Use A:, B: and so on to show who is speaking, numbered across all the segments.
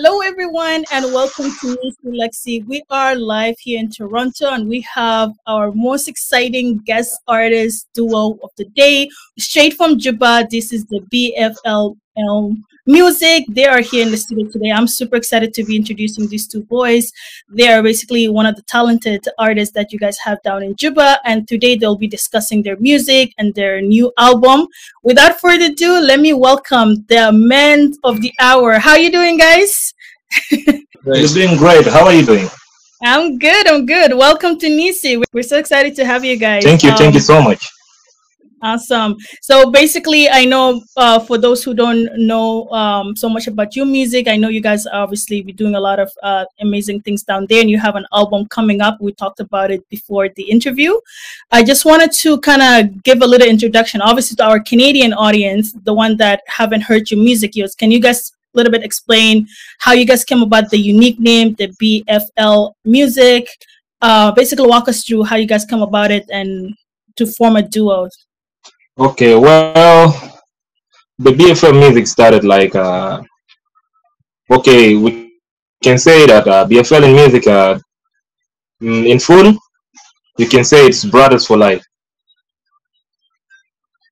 A: Hello, everyone, and welcome to Nisi Lexi. We are live here in Toronto, and we have our most exciting guest artist duo of the day, straight from Juba. This is the BFL music. They are here in the studio today. I'm super excited to be introducing these two boys. They are basically one of the talented artists that you guys have down in Juba, and today they'll be discussing their music and their new album. Without further ado, let me welcome the men of the hour. How you doing, guys?
B: You're doing great. How are you doing?
A: I'm good. I'm good. Welcome to Nisi. We're so excited to have you guys.
B: Thank you. Um, thank you so much.
A: Awesome. So basically, I know uh, for those who don't know um, so much about your music, I know you guys obviously be doing a lot of uh, amazing things down there, and you have an album coming up. We talked about it before the interview. I just wanted to kind of give a little introduction, obviously, to our Canadian audience, the one that haven't heard your music yet. Can you guys a little bit explain how you guys came about the unique name, the BFL Music? Uh, basically, walk us through how you guys come about it and to form a duo.
B: Okay, well, the BFL music started like, uh, okay, we can say that uh, BFL in music, uh, mm, in full, you can say it's Brothers for Life.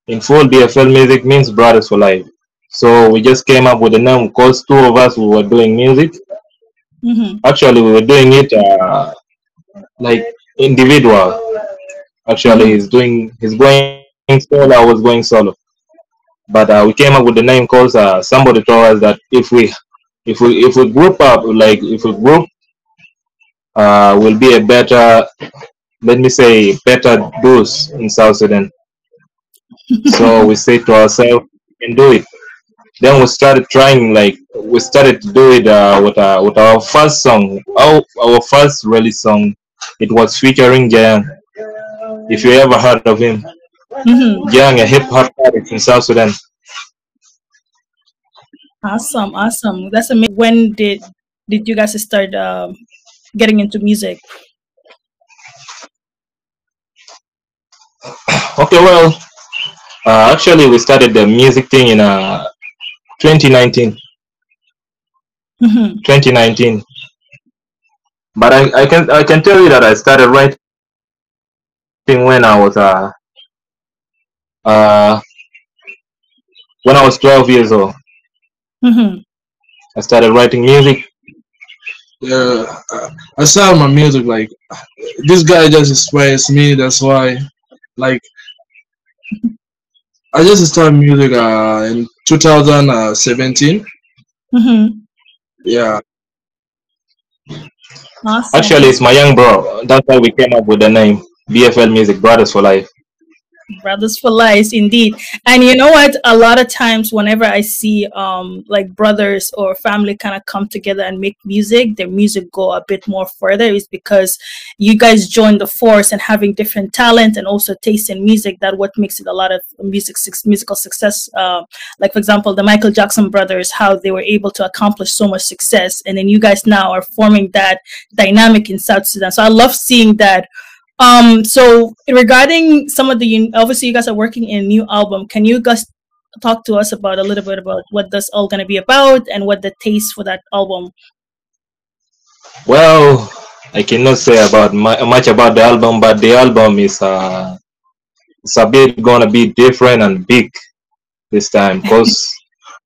B: In full, BFL music means Brothers for Life. So we just came up with the name because two of us we were doing music. Mm -hmm. Actually, we were doing it uh, like individual. Actually, he's doing, he's going solo, I was going solo. But uh, we came up with the name because uh, somebody told us that if we if we if we group up like if we group uh will be a better let me say better dose in South Sudan. so we say to ourselves we can do it. Then we started trying like we started to do it uh, with uh, with our first song. Our our first release song. It was featuring Jayan. If you ever heard of him. Mm-hmm. Young a hip hop artist in South Sudan.
A: Awesome, awesome. That's amazing. When did did you guys start uh, getting into music?
B: Okay, well, uh, actually, we started the music thing in uh, 2019. Mm-hmm. 2019. But I, I can I can tell you that I started writing when I was uh uh, when I was 12 years old. Mm-hmm. I started writing music.
C: Yeah, I started my music like this guy just inspires me. That's why, like, I just started music uh, in 2017. Mm-hmm. Yeah.
B: Awesome. Actually, it's my young bro. That's why we came up with the name BFL Music Brothers for Life
A: brothers for life indeed. And you know what? A lot of times whenever i see um like brothers or family kind of come together and make music their music go a bit more further is because you guys join the force and having different talent and also taste in music. That what makes it a lot of music musical success uh, like for example the michael jackson brothers how they were able to accomplish so much success. And then you guys now are forming that dynamic in south sudan. So i love seeing that um, so regarding some of the obviously you guys are working in a new album. Can you guys talk to us about a little bit about what this all gonna be about and what the taste for that album?
B: Well, I cannot say about much about the album, but the album is uh, it's a bit gonna be different and big this time because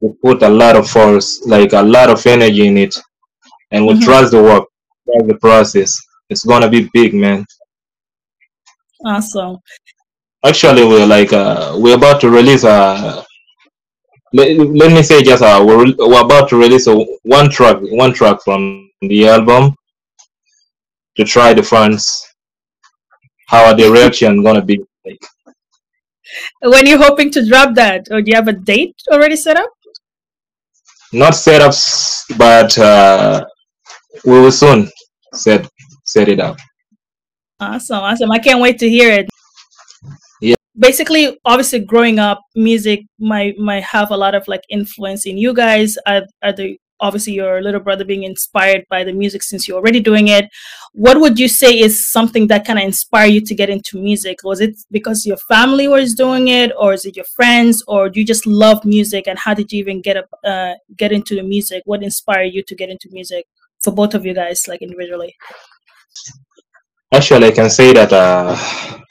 B: we put a lot of force, like a lot of energy in it, and we mm -hmm. trust the work, trust the process. It's gonna be big, man.
A: Awesome.
B: Actually, we're like uh, we're about to release a. Uh, let, let me say just uh, we're we're about to release a one track one track from the album to try the fans how are the reaction gonna be like.
A: When you hoping to drop that, or do you have a date already set up?
B: Not set up, but uh, we will soon set set it up.
A: Awesome, awesome. I can't wait to hear it.
B: Yeah.
A: Basically, obviously growing up, music might might have a lot of like influence in you guys. Are, are the obviously your little brother being inspired by the music since you're already doing it. What would you say is something that kind of inspired you to get into music? Was it because your family was doing it, or is it your friends, or do you just love music? And how did you even get up, uh, get into the music? What inspired you to get into music for both of you guys, like individually?
B: Actually, I can say that uh,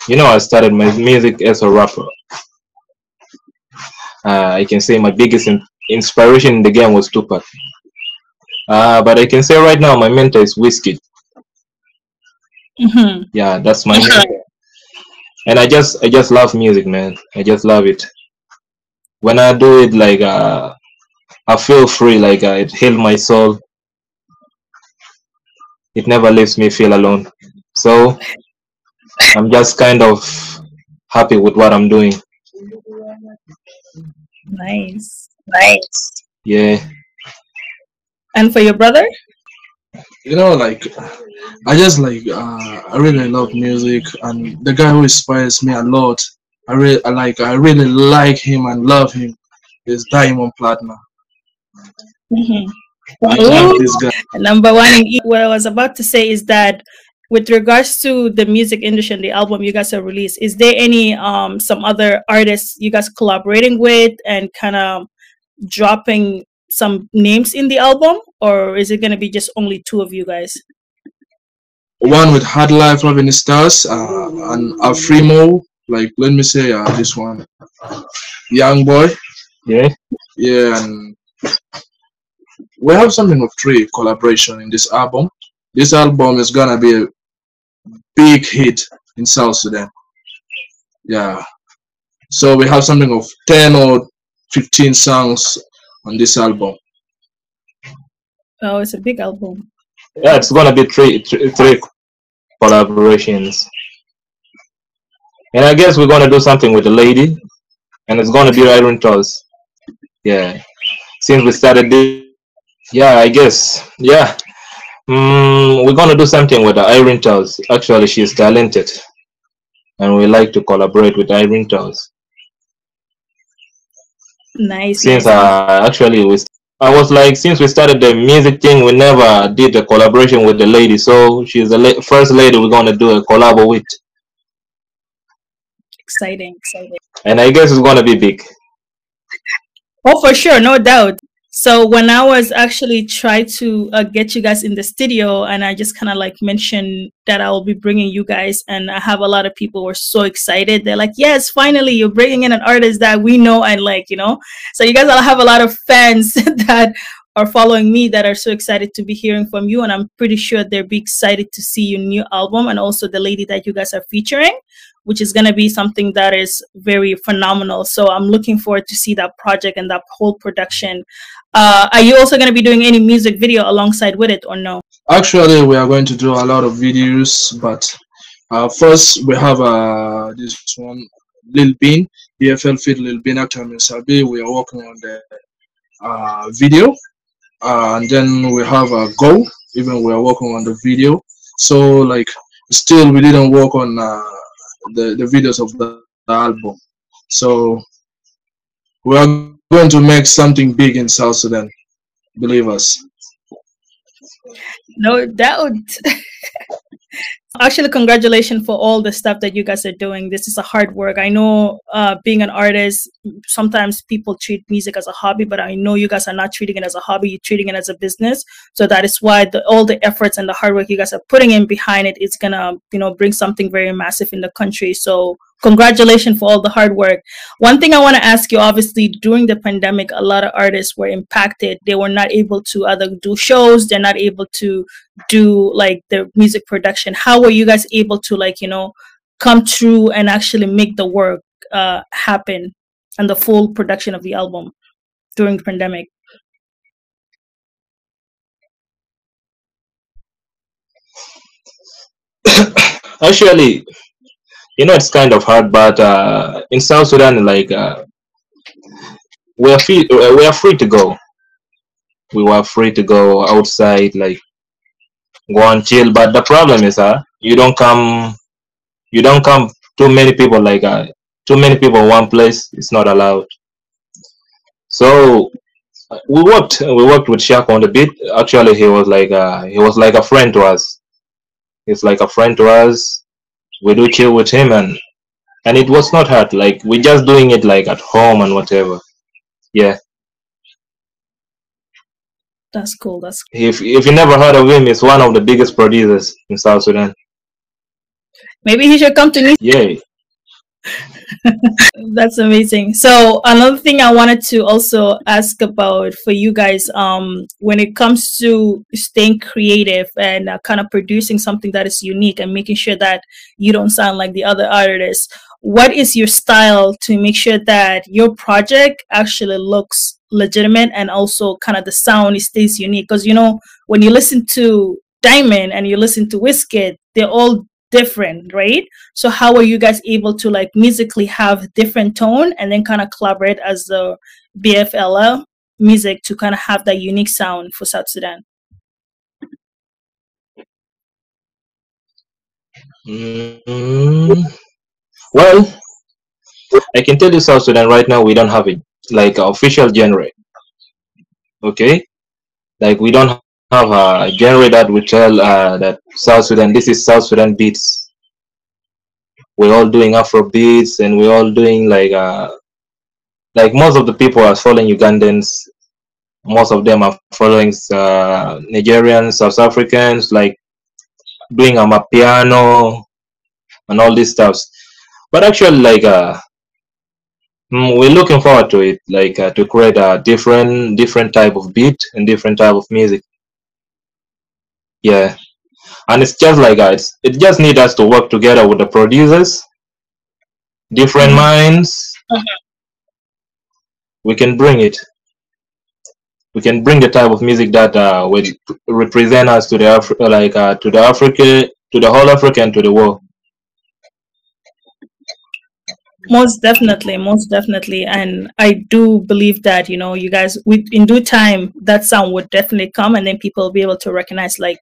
B: you know I started my music as a rapper. Uh, I can say my biggest in inspiration in the game was Tupac. Uh, but I can say right now my mentor is Wizkid. Mm-hmm. Yeah, that's my mentor. And I just I just love music, man. I just love it. When I do it, like uh, I feel free, like uh, it heals my soul. It never leaves me feel alone. So I'm just kind of happy with what I'm doing.
A: Nice. Nice.
B: Yeah.
A: And for your brother?
C: You know, like I just like uh, I really love music, and the guy who inspires me a lot. I really I like I really like him and love him. Is Diamond Platnumz.
A: Mm-hmm. I love this guy. Number one, what I was about to say is that with regards to the music industry and the album you guys have released, is there any um some other artists you guys collaborating with and kind of dropping some names in the album, or is it gonna be just only two of you guys?
C: One with Hard Life Loving Stars uh, and Afrimo, like let me say uh, this one, Young Boy.
B: Yeah.
C: Yeah, and we have something of three collaboration in this album. This album is gonna be big hit in South Sudan. Yeah. So we have something of 10 or 15 songs on this album.
A: Oh, it's a big album.
B: Yeah, it's gonna be three, three, three collaborations. And I guess we're gonna do something with the lady, and it's gonna be Irene Towers. Yeah, since we started this, yeah, I guess, yeah, Mm, we're gonna do something with Irene Towers. Actually, she's talented, and we like to collaborate with Irene Towers.
A: Nice.
B: Since uh, actually we, I was like, since we started the music thing, we never did a collaboration with the lady. So she's the la first lady we're gonna do a collab with.
A: Exciting, exciting.
B: And I guess it's gonna be big.
A: Oh, for sure, no doubt. So when I was actually trying to uh, get you guys in the studio, and I just kind of like mentioned that I will be bringing you guys, and I have a lot of people were so excited. They're like, "Yes, finally, you're bringing in an artist that we know and like, you know." So you guys all have a lot of fans that are following me that are so excited to be hearing from you, and I'm pretty sure they'll be excited to see your new album and also the lady that you guys are featuring which is going to be something that is very phenomenal. So I'm looking forward to see that project and that whole production. Uh, are you also going to be doing any music video alongside with it or no?
C: Actually, we are going to do a lot of videos, but uh, first we have uh, this one, Lil Bean, BFL Fit Lil Bean, actually Sabi. We are working on the uh, video, uh, and then we have a goal even we are working on the video. So like, still we didn't work on uh, the, the videos of the, the album. So we are going to make something big in South Sudan. Believe us.
A: No doubt. Actually, congratulations for all the stuff that you guys are doing. This is a hard work. I know uh, being an artist, sometimes people treat music as a hobby, but I know you guys are not treating it as a hobby. You're treating it as a business. So that is why the, all the efforts and the hard work you guys are putting in behind it is gonna, you know, bring something very massive in the country. So congratulations for all the hard work. One thing I want to ask you obviously, during the pandemic, a lot of artists were impacted. They were not able to either do shows, they're not able to do like the music production. How were you guys able to, like, you know, come through and actually make the work uh, happen and the full production of the album during the pandemic?
B: Actually, you know it's kind of hard but uh, in south sudan like uh, we are free uh, we are free to go we were free to go outside like go and chill but the problem is uh you don't come you don't come too many people like uh, too many people in one place it's not allowed so we worked we worked with Shaq on the beat. Actually, he was like uh, he was like a friend to us. He's like a friend to us. We do chill with him, and and it was not hard. Like we're just doing it like at home and whatever. Yeah.
A: That's cool. That's
B: cool. if if you never heard of him, he's one of the biggest producers in South Sudan.
A: Maybe he should come to me.
B: Yeah.
A: That's amazing. So another thing I wanted to also ask about for you guys, um, when it comes to staying creative and uh, kind of producing something that is unique and making sure that you don't sound like the other artists, what is your style to make sure that your project actually looks legitimate and also kind of the sound stays unique? Because you know when you listen to Diamond and you listen to Wizkid, they're all different, right? So how are you guys able to like musically have different tone and then kind of collaborate as the BFLA music to kind of have that unique sound for South Sudan?
B: Mm, well, I can tell you South Sudan right now we don't have it like official genre. Okay, like we don't have a genre that we tell uh, that South Sudan, this is South Sudan beats. We're all doing Afro beats and we're all doing like, uh, like most of the people are following Ugandans. Most of them are following uh, Nigerians, South Africans, like doing amapiano and all these stuffs. But actually, like, uh, mm, we're looking forward to it, like uh, to create a different, different type of beat and different type of music yeah. And it's just like that it just need us to work together with the producers. Different mm-hmm. minds. Mm-hmm. we can bring it. We can bring the type of music that uh, will represent us to the Afri- like uh, to the Africa to the whole Africa and to the world
A: most definitely most definitely. And i do believe that you know you guys with in due time that sound would definitely come and then people will be able to recognize like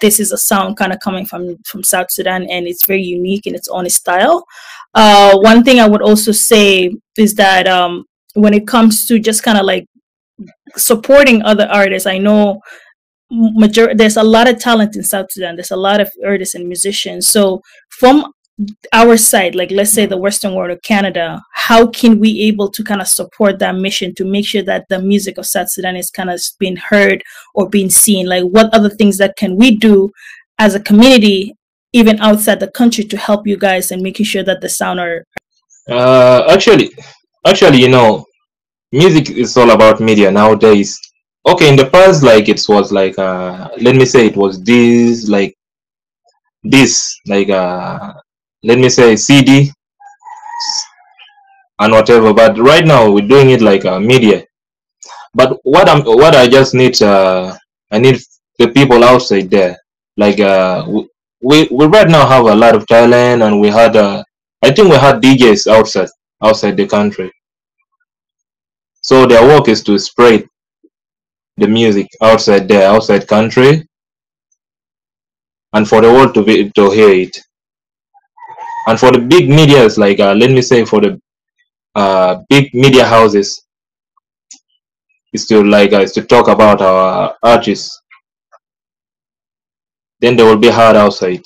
A: this is a sound kind of coming from from south sudan and it's very unique in its own style. Uh one thing i would also say is that um when it comes to just kind of like supporting other artists i know major there's a lot of talent in south sudan. There's a lot of artists and musicians. So from our side like let's say the western world or canada how can we able to kind of support that mission to make sure that the music of south sudan is kind of being heard or being seen? Like what other things that can we do as a community even outside the country to help you guys and making sure that the sound are
B: uh actually actually you know music is all about media nowadays. Okay in the past like it was like uh let me say it was this like this like uh let me say CD and whatever. But right now we're doing it like a media. But what I'm what I just need uh I need the people outside there. Like uh we we right now have a lot of talent and we had uh I think we had DJs outside outside the country. So their work is to spread the music outside there, outside country, and for the world to be to hear it and for the big medias like uh, let me say for the uh, big media houses is to like uh, is to talk about our artists then they will be hard outside.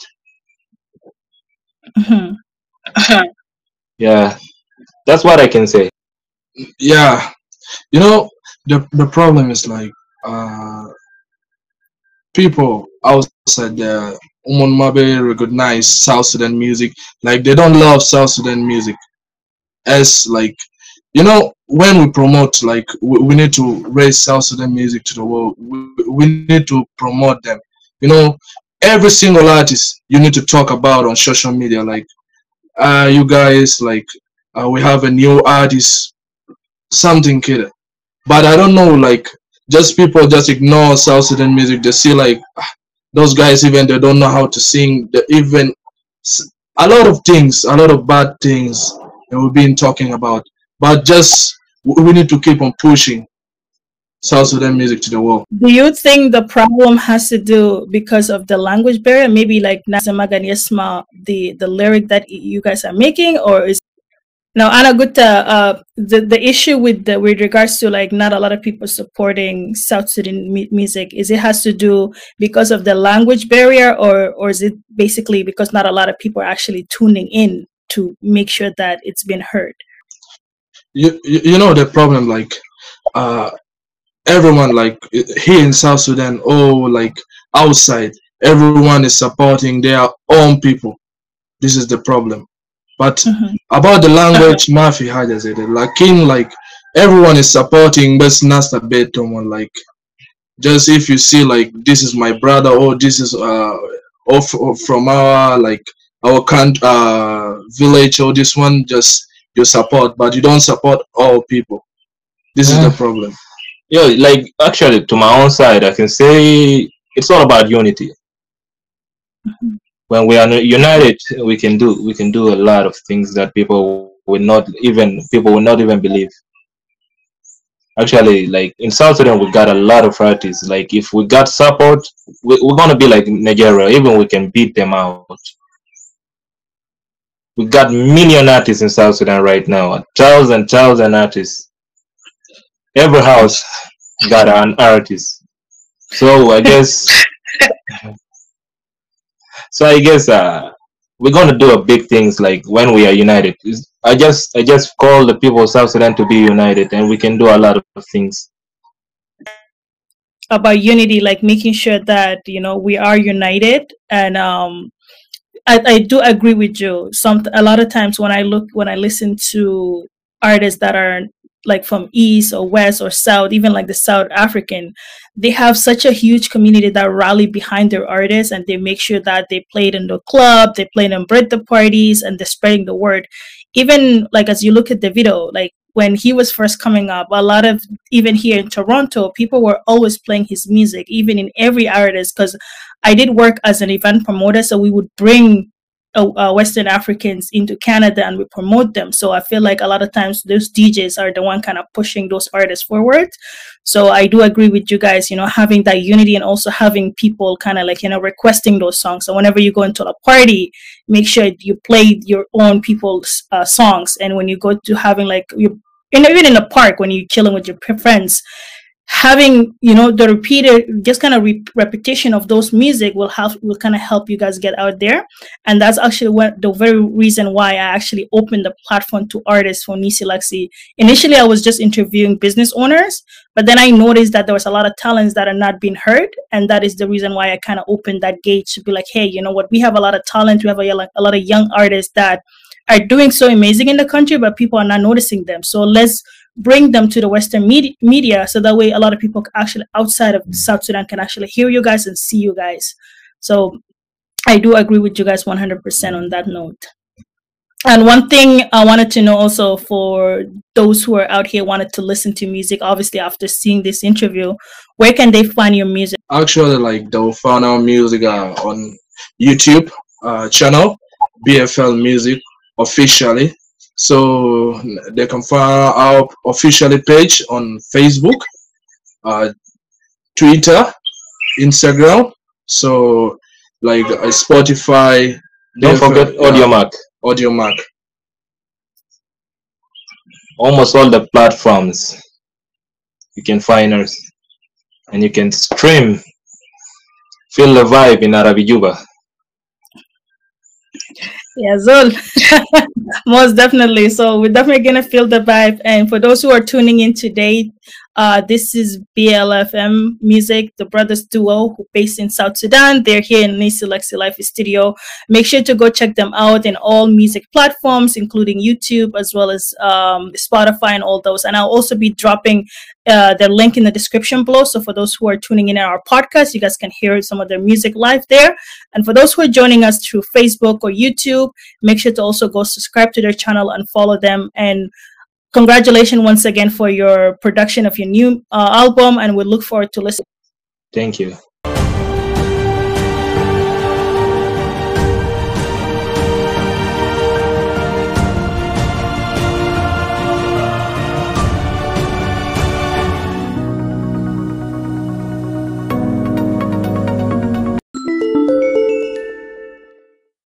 B: Mm-hmm. yeah. That's what i can say.
C: Yeah. You know the the problem is like uh people outside there Mabe recognize South Sudan music. Like they don't love South Sudan music. As like you know, when we promote, like we, we need to raise South Sudan music to the world. We, we need to promote them. You know, every single artist you need to talk about on social media. Like, uh, you guys, like, uh, we have a new artist, something kid. But I don't know, like, just people just ignore South Sudan music. They see like ah, those guys even they don't know how to sing the even a lot of things a lot of bad things that we've been talking about but just we need to keep on pushing South Sudan music to the world.
A: Do you think the problem has to do because of the language barrier? Maybe like Nazamagan Yesma, the the lyric that you guys are making, or is Now, Anna uh, the the issue with the, with regards to like not a lot of people supporting South Sudan music is it has to do because of the language barrier, or or is it basically because not a lot of people are actually tuning in to make sure that it's been heard?
C: You you know the problem like, uh, everyone like here in South Sudan, oh like outside, everyone is supporting their own people. This is the problem but mm-hmm. about the language, Mafi haja zaidi. Lakin like everyone is supporting but not a bit someone like just if you see like this is my brother or this is uh off, from our like our country uh village or this one just you support but you don't support all people this yeah. is the problem
B: yeah like actually to my own side i can say it's all about unity mm-hmm when we are united we can do we can do a lot of things that people will not even people will not even believe. Actually like in south sudan we got a lot of artists like if we got support we, we're gonna be like nigeria. Even we can beat them out. We got million artists in south sudan right now. A thousand thousand artists. Every house got an artist. So i guess So I guess uh, we're going to do a big things like when we are united. I just I just call the people of South Sudan to be united, and we can do a lot of things
A: about unity, like making sure that you know we are united. And um, I, I do agree with you. Some a lot of times when I look when I listen to artists that are like from east or west or south even like the south african they have such a huge community that rally behind their artists and they make sure that they played in the club they played in birthday parties and they're spreading the word. Even like as you look at the video like when he was first coming up a lot of even here in toronto people were always playing his music even in every artist because i did work as an event promoter so we would bring uh, uh, Western Africans into Canada and we promote them. So I feel like a lot of times those DJs are the one kind of pushing those artists forward. So I do agree with you guys, you know, having that unity and also having people kind of like, you know, requesting those songs. So whenever you go into a party, make sure you play your own people's uh, songs. And when you go to having like, you even in a park when you're chilling with your friends, having you know the repeated just kind of re- repetition of those music will help will kind of help you guys get out there. And that's actually what the very reason why i actually opened the platform to artists for nisi lexi. Initially i was just interviewing business owners but then i noticed that there was a lot of talents that are not being heard and that is the reason why i kind of opened that gate to be like hey you know what? We have a lot of talent. We have a, a lot of young artists that are doing so amazing in the country but people are not noticing them. So let's bring them to the Western media, media so that way a lot of people actually outside of South Sudan can actually hear you guys and see you guys. So I do agree with you guys 100% on that note. And one thing I wanted to know also for those who are out here wanted to listen to music, obviously after seeing this interview, where can they find your music?
C: Actually, like they'll find our music uh, on YouTube uh, channel, BFL Music officially. So they can find our official page on Facebook, uh, Twitter, Instagram. So like uh, Spotify.
B: Don't forget uh, Audiomack.
C: Audiomack.
B: Almost all the platforms you can find us, and you can stream. Feel the vibe in Arabijuba.
A: Yeah, Zul. Most definitely. So we're definitely gonna feel the vibe. And for those who are tuning in today, uh, this is BLFM Music, the brothers duo who based in South Sudan. They're here in Nisi Lexi Life Studio. Make sure to go check them out in all music platforms, including YouTube as well as um, Spotify and all those. And I'll also be dropping uh, their link in the description below. So for those who are tuning in our podcast, you guys can hear some of their music live there. And for those who are joining us through Facebook or YouTube, make sure to also go subscribe to their channel and follow them and congratulations once again for your production of your new uh, album and we look forward to listening.
B: Thank you